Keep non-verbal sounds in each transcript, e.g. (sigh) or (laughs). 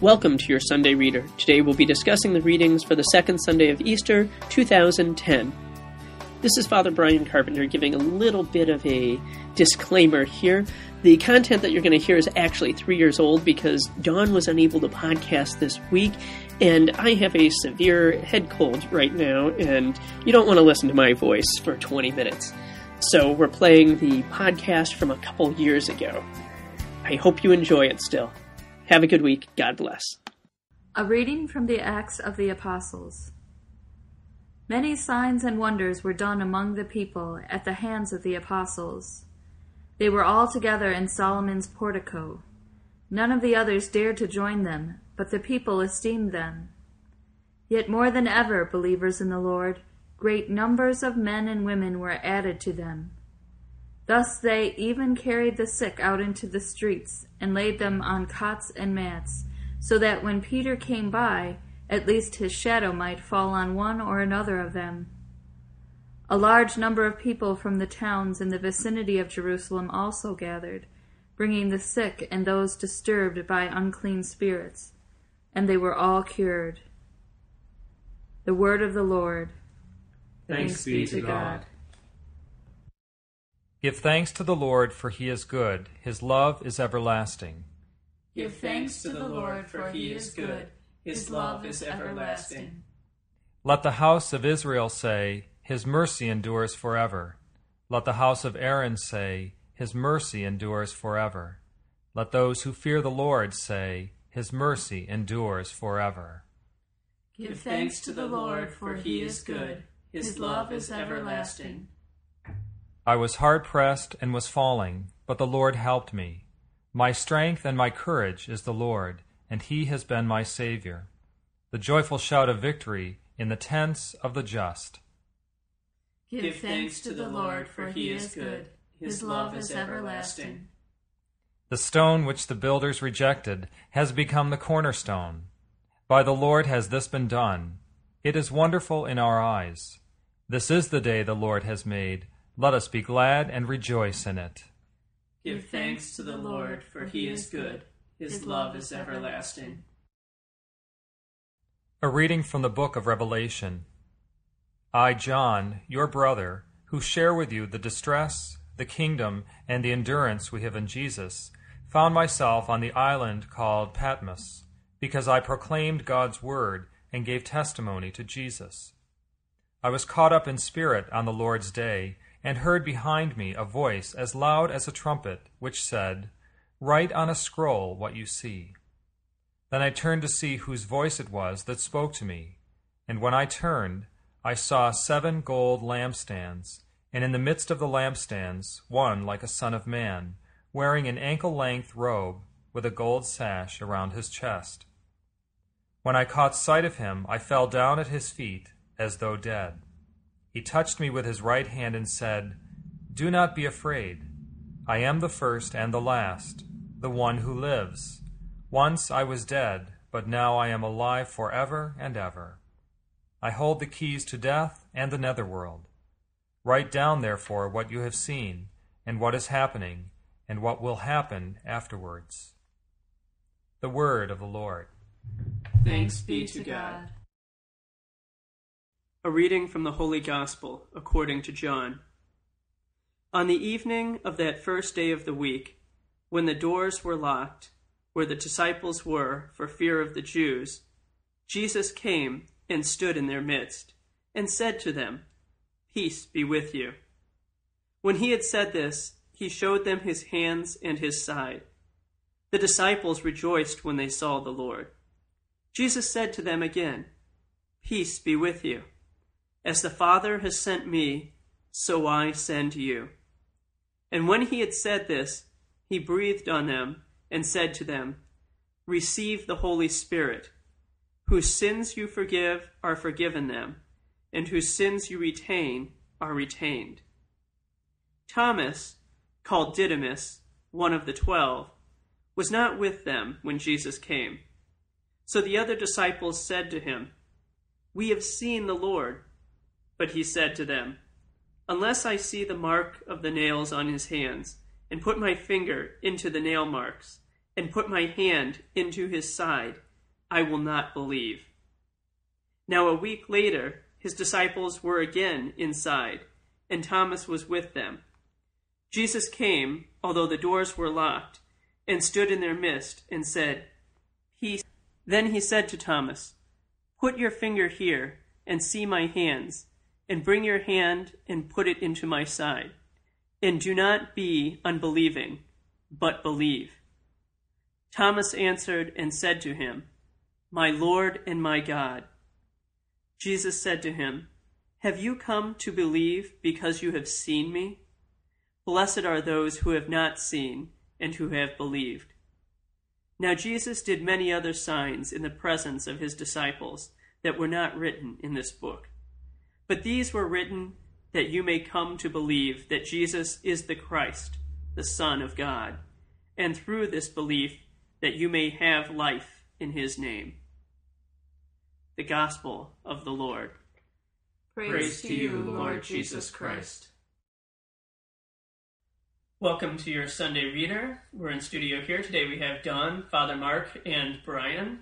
Welcome to your Sunday Reader. Today we'll be discussing the readings for the second Sunday of Easter, 2010. This is Father Brian Carpenter giving a little bit of a disclaimer here. The content that you're going to hear is actually three years old because Dawn was unable to podcast this week, and I have a severe head cold right now, and you don't want to listen to my voice for 20 minutes. So we're playing the podcast from a couple years ago. I hope you enjoy it still. Have a good week. God bless. A reading from the Acts of the Apostles. Many signs and wonders were done among the people at the hands of the apostles. They were all together in Solomon's portico. None of the others dared to join them, but the people esteemed them. Yet more than ever, believers in the Lord, great numbers of men and women were added to them. Thus they even carried the sick out into the streets and laid them on cots and mats, so that when Peter came by, at least his shadow might fall on one or another of them. A large number of people from the towns in the vicinity of Jerusalem also gathered, bringing the sick and those disturbed by unclean spirits, and they were all cured. The word of the Lord. Thanks, be to God. Give thanks to the Lord, for he is good. His love is everlasting. Give thanks to the Lord, for he is good. His love is everlasting. Let the house of Israel say, His mercy endures forever. Let the house of Aaron say, His mercy endures forever. Let those who fear the Lord say, His mercy endures forever. Give thanks to the Lord, for he is good. His love is everlasting. I was hard pressed and was falling, but the Lord helped me. My strength and my courage is the Lord, and he has been my Savior. The joyful shout of victory in the tents of the just. Give thanks to the Lord, for he is good. His love is everlasting. The stone which the builders rejected has become the cornerstone. By the Lord has this been done. It is wonderful in our eyes. This is the day the Lord has made. Let us be glad and rejoice in it. Give thanks to the Lord, for he is good. His love is everlasting. A reading from the book of Revelation. I, John, your brother, who share with you the distress, the kingdom, and the endurance we have in Jesus, found myself on the island called Patmos, because I proclaimed God's word and gave testimony to Jesus. I was caught up in spirit on the Lord's day and heard behind me a voice as loud as a trumpet, which said, Write on a scroll what you see. Then I turned to see whose voice it was that spoke to me. And when I turned, I saw seven gold lampstands, and in the midst of the lampstands, one like a son of man, wearing an ankle length robe with a gold sash around his chest. When I caught sight of him, I fell down at his feet as though dead. He touched me with his right hand and said, Do not be afraid. I am the first and the last, the one who lives. Once I was dead, but now I am alive forever and ever. I hold the keys to death and the netherworld. Write down, therefore, what you have seen, and what is happening, and what will happen afterwards. The word of the Lord. Thanks be to God. A reading from the Holy Gospel according to John. On the evening of that first day of the week, when the doors were locked, where the disciples were for fear of the Jews, Jesus came and stood in their midst, and said to them, Peace be with you. When he had said this, he showed them his hands and his side. The disciples rejoiced when they saw the Lord. Jesus said to them again, Peace be with you. As the Father has sent me, so I send you. And when he had said this, he breathed on them and said to them, Receive the Holy Spirit. Whose sins you forgive are forgiven them, and whose sins you retain are retained. Thomas, called Didymus, one of the twelve, was not with them when Jesus came. So the other disciples said to him, We have seen the Lord. But he said to them, Unless I see the mark of the nails on his hands, and put my finger into the nail marks, and put my hand into his side, I will not believe. Now, a week later, his disciples were again inside, and Thomas was with them. Jesus came, although the doors were locked, and stood in their midst, and said, Peace. Then he said to Thomas, Put your finger here, and see my hands, and bring your hand and put it into my side. And do not be unbelieving, but believe. Thomas answered and said to him, My Lord and my God. Jesus said to him, Have you come to believe because you have seen me? Blessed are those who have not seen and who have believed. Now Jesus did many other signs in the presence of his disciples that were not written in this book. But these were written that you may come to believe that Jesus is the Christ, the Son of God, and through this belief that you may have life in his name. The Gospel of the Lord. Praise, Praise to you, Lord Jesus Christ. Welcome to your Sunday Reader. We're in studio here. Today we have Don, Father Mark, and Brian.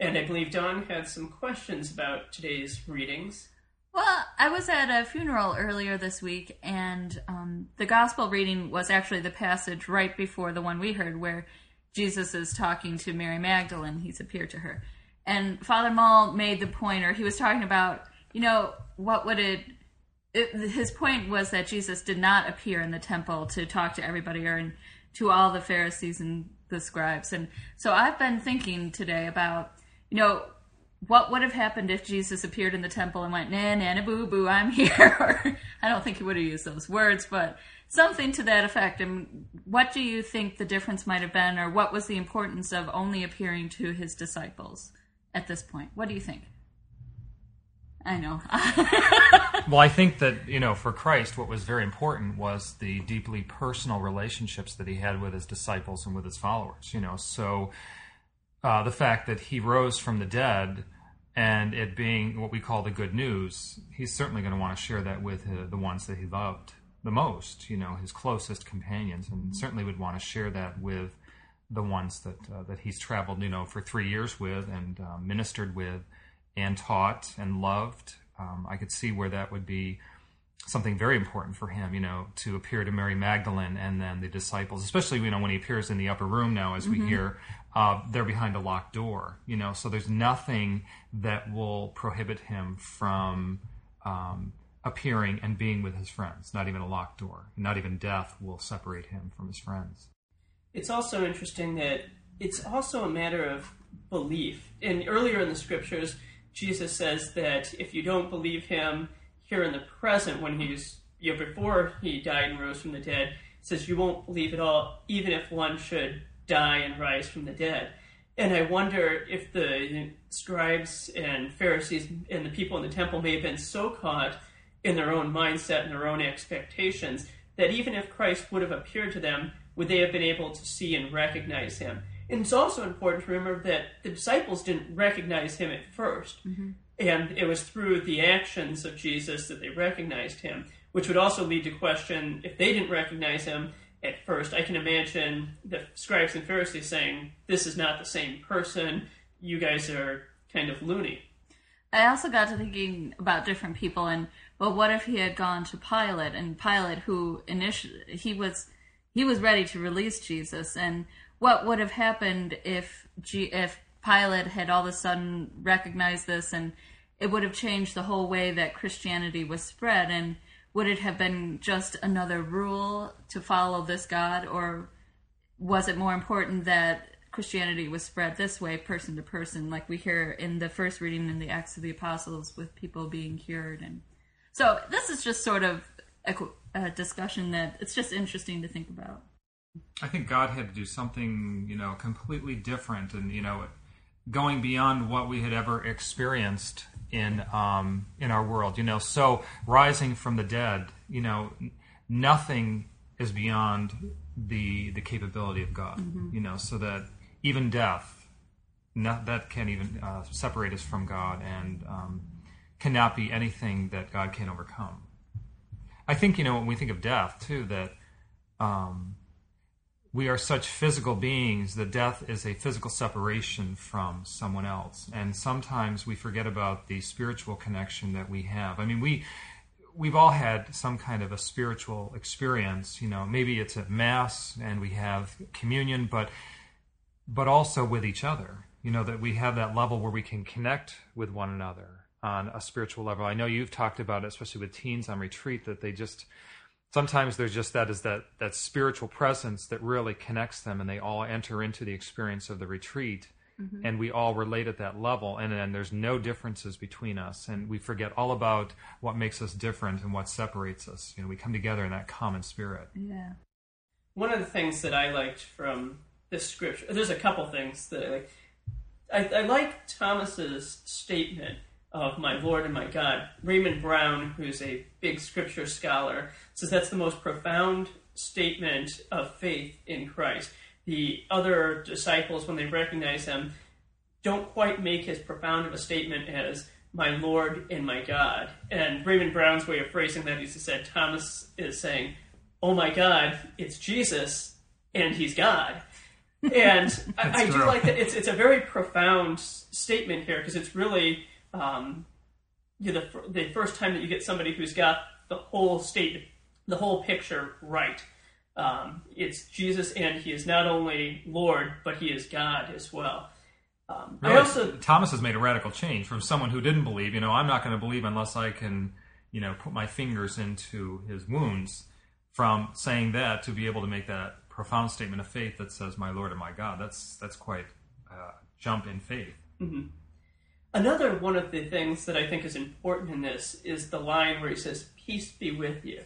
And I believe Don had some questions about today's readings. Well, I was at a funeral earlier this week, and um, the gospel reading was actually the passage right before the one we heard, where Jesus is talking to Mary Magdalene. He's appeared to her. And Father Mull made the point, or he was talking about, you know, what would it, it his point was that Jesus did not appear in the temple to talk to everybody or in, to all the Pharisees and the scribes. And so I've been thinking today about, you know, what would have happened if Jesus appeared in the temple and went, nah, nah, boo, boo, I'm (laughs) here? I don't think he would have used those words, but something to that effect. And what do you think the difference might have been, or what was the importance of only appearing to his disciples at this point? What do you think? I know. (laughs) well, I think that, you know, for Christ, what was very important was the deeply personal relationships that he had with his disciples and with his followers, you know. So uh, the fact that he rose from the dead and it being what we call the good news, he's certainly going to want to share that with uh, the ones that he loved the most, you know, his closest companions, and certainly would want to share that with the ones that uh, that he's traveled, you know, for three years with and uh, ministered with, and taught and loved. Um, I could see where that would be something very important for him, you know, to appear to Mary Magdalene and then the disciples, especially you know when he appears in the upper room now, as we mm-hmm. hear, uh, they're behind a locked door, you know, so there's nothing that will prohibit him from um, appearing and being with his friends. Not even a locked door, not even death will separate him from his friends. It's also interesting that it's also a matter of belief. And earlier in the scriptures, Jesus says that if you don't believe him here in the present, when he's you know before he died and rose from the dead, says you won't believe it all, even if one should die and rise from the dead. And I wonder if the scribes and Pharisees and the people in the temple may have been so caught in their own mindset and their own expectations that even if Christ would have appeared to them, would they have been able to see and recognize him? And it's also important to remember that the disciples didn't recognize him at 1st mm-hmm. And it was through the actions of Jesus that they recognized him, which would also lead to question if they didn't recognize him at first. I can imagine the scribes and Pharisees saying, This is not the same person. You guys are kind of loony. I also got to thinking about different people and well, what if he had gone to Pilate and Pilate, who initially he was he was ready to release Jesus, and what would have happened if G, if Pilate had all of a sudden recognized this, and it would have changed the whole way that Christianity was spread, and would it have been just another rule to follow this God, or was it more important that Christianity was spread this way, person to person, like we hear in the first reading in the Acts of the Apostles, with people being cured and so this is just sort of a, a discussion that it's just interesting to think about. I think God had to do something, you know, completely different, and you know, going beyond what we had ever experienced in um, in our world. You know, so rising from the dead, you know, nothing is beyond the the capability of God. Mm-hmm. You know, so that even death, not, that can't even uh, separate us from God, and um, cannot be anything that God can't overcome. I think, you know, when we think of death, too, that um, we are such physical beings that death is a physical separation from someone else. And sometimes we forget about the spiritual connection that we have. I mean, we we've all had some kind of a spiritual experience, you know, maybe it's at mass and we have communion, but but also with each other. You know, that we have that level where we can connect with one another on a spiritual level. I know you've talked about it, especially with teens on retreat, that they just sometimes there's just that is that that spiritual presence that really connects them and they all enter into the experience of the retreat. Mm-hmm. and we all relate at that level and then there's no differences between us and we forget all about what makes us different and what separates us. You know we come together in that common spirit. Yeah. One of the things that i liked from this scripture there's a couple things that i like. I, I like thomas's statement of my Lord and my God. Raymond Brown, who's a big scripture scholar, says that's the most profound statement of faith in Christ. The other disciples, when they recognize him, don't quite make as profound of a statement as my Lord and my God. And Raymond Brown's way of phrasing that is he said, Thomas is saying, Oh my God, it's Jesus, and he's God. And (laughs) I, I do like that. It's, it's a very profound statement here because it's really um, you know, the, the first time that you get somebody who's got the whole state, the whole picture right. Um, it's Jesus, and he is not only Lord, but he is God as well. Um, really, I also Thomas has made a radical change from someone who didn't believe. You know, I'm not going to believe unless I can, you know, put my fingers into his wounds. From saying that to be able to make that profound statement of faith that says, "My Lord and my God," that's that's quite a jump in faith. Mm-hmm. Another one of the things that I think is important in this is the line where he says, Peace be with you.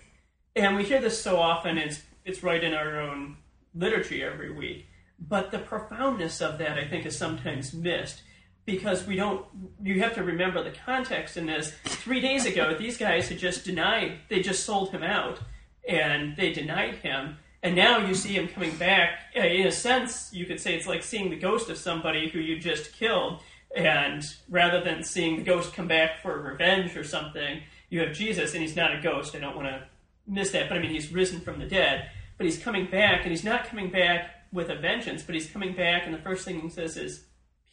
And we hear this so often, it's, it's right in our own liturgy every week. But the profoundness of that, I think, is sometimes missed because we don't, you have to remember the context in this. Three days ago, these guys had just denied, they just sold him out and they denied him. And now you see him coming back. Uh, in a sense, you could say it's like seeing the ghost of somebody who you just killed and rather than seeing the ghost come back for revenge or something, you have Jesus, and he's not a ghost. I don't want to miss that, but I mean, he's risen from the dead. But he's coming back, and he's not coming back with a vengeance, but he's coming back, and the first thing he says is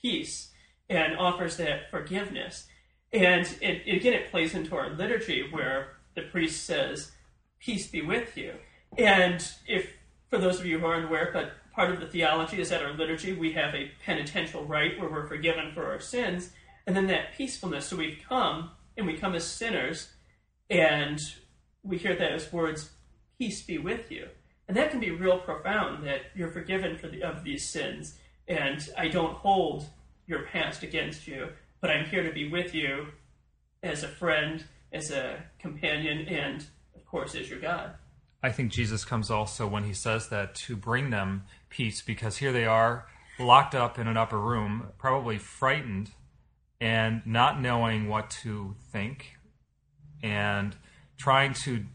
peace and offers that forgiveness. And it, again, it plays into our liturgy where the priest says, Peace be with you. And if, for those of you who aren't aware, but part of the theology is that our liturgy we have a penitential rite where we're forgiven for our sins, and then that peacefulness. So we've come and we come as sinners, and we hear that as words, "Peace be with you," and that can be real profound. That you're forgiven for the, of these sins, and I don't hold your past against you, but I'm here to be with you as a friend, as a companion, and of course as your God. I think Jesus comes also when he says that to bring them peace because here they are locked up in an upper room, probably frightened and not knowing what to think and trying to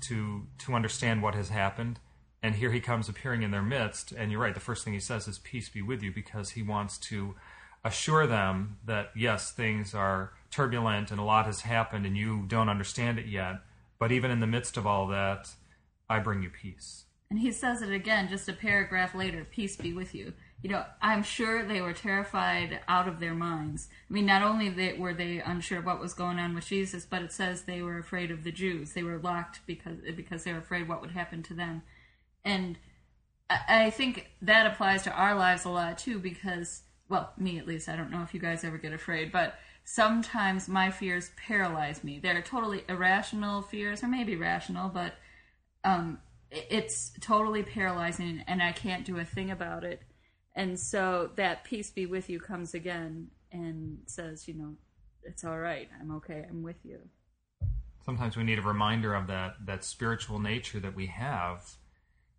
to to understand what has happened. And here he comes appearing in their midst. And you're right, the first thing he says is, Peace be with you, because he wants to assure them that, yes, things are turbulent and a lot has happened and you don't understand it yet. But even in the midst of all that, I bring you peace. And he says it again just a paragraph later peace be with you. You know, I'm sure they were terrified out of their minds. I mean, not only were they unsure what was going on with Jesus, but it says they were afraid of the Jews. They were locked because because they were afraid what would happen to them. And I, I think that applies to our lives a lot too, because well, me at least. I don't know if you guys ever get afraid, but sometimes my fears paralyze me. They're totally irrational fears, or maybe rational, but um, it's totally paralyzing and I can't do a thing about it. And so that peace be with you comes again and says, you know, it's all right. I'm okay. I'm with you. Sometimes we need a reminder of that that spiritual nature that we have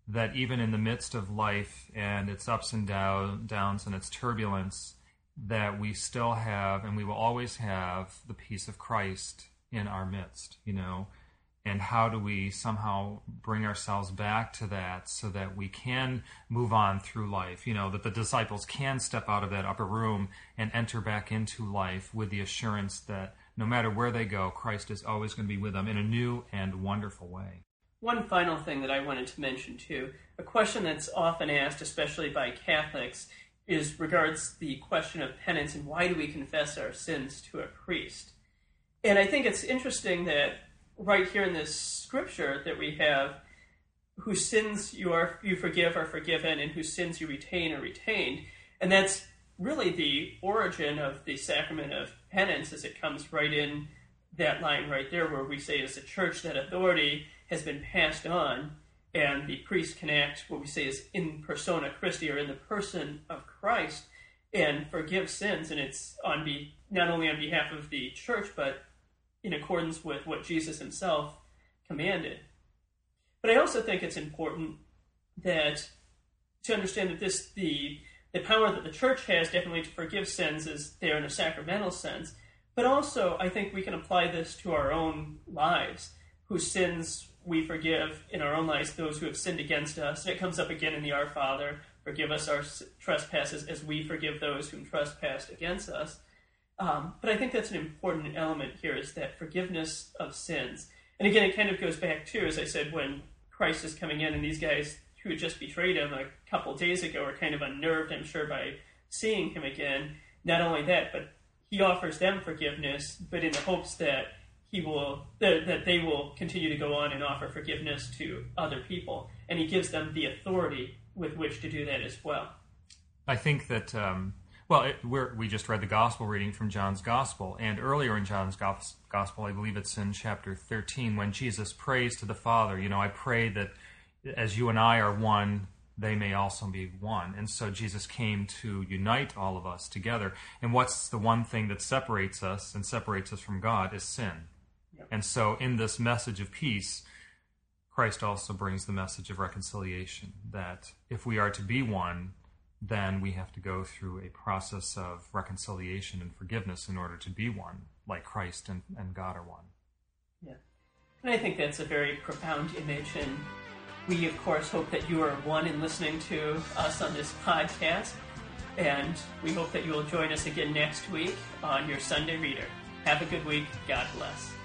that even in the midst of life and its ups and down, downs and its turbulence that we still have and we will always have the peace of Christ in our midst, you know and how do we somehow bring ourselves back to that so that we can move on through life? You know that the disciples can step out of that upper room and enter back into life with the assurance that no matter where they go christ is always going to be with them in a new and wonderful way. One final thing that I wanted to mention too, a question that's often asked, especially by Catholics, is regards the question of penance and why do we confess our sins to a priest? And I think it's interesting that right here in this scripture that we have, whose sins you are you forgive are forgiven, and whose sins you retain are retained, and that's really the origin of the sacrament of penance, as it comes right in that line right there, where we say as a church that authority has been passed on, and the priest can act what we say is in persona Christi, or in the person of Christ, and forgive sins, and it's on be not only on behalf of the church, but in accordance with what Jesus himself commanded. But I also think it's important that to understand that this the the power that the church has definitely to forgive sins is there in a sacramental sense. But also I think we can apply this to our own lives, whose sins we forgive in our own lives those who have sinned against us. And it comes up again in the Our Father, forgive us our trespasses as we forgive those who trespassed against us. Um, but I think that's an important element here is that forgiveness of sins. And again, it kind of goes back to, as I said, when Christ is coming in and these guys who had just betrayed him a couple days ago are kind of unnerved, I'm sure, by seeing him again. Not only that, but he offers them forgiveness, but in the hopes that he will that, they will continue to go on and offer forgiveness to other people, and he gives them the authority with which to do that as well. I think that um, well, it, we just read the gospel reading from John's gospel, and earlier in John's gospel, I believe it's in chapter 13, when Jesus prays to the Father, you know, I pray that as you and I are one, they may also be one. And so Jesus came to unite all of us together. And what's the one thing that separates us and separates us from God is sin. Yep. And so in this message of peace, Christ also brings the message of reconciliation that if we are to be one, then we have to go through a process of reconciliation and forgiveness in order to be one, like Christ and, and God are one. Yeah. And I think that's a very profound image. And we, of course, hope that you are one in listening to us on this podcast. And we hope that you will join us again next week on your Sunday Reader. Have a good week. God bless.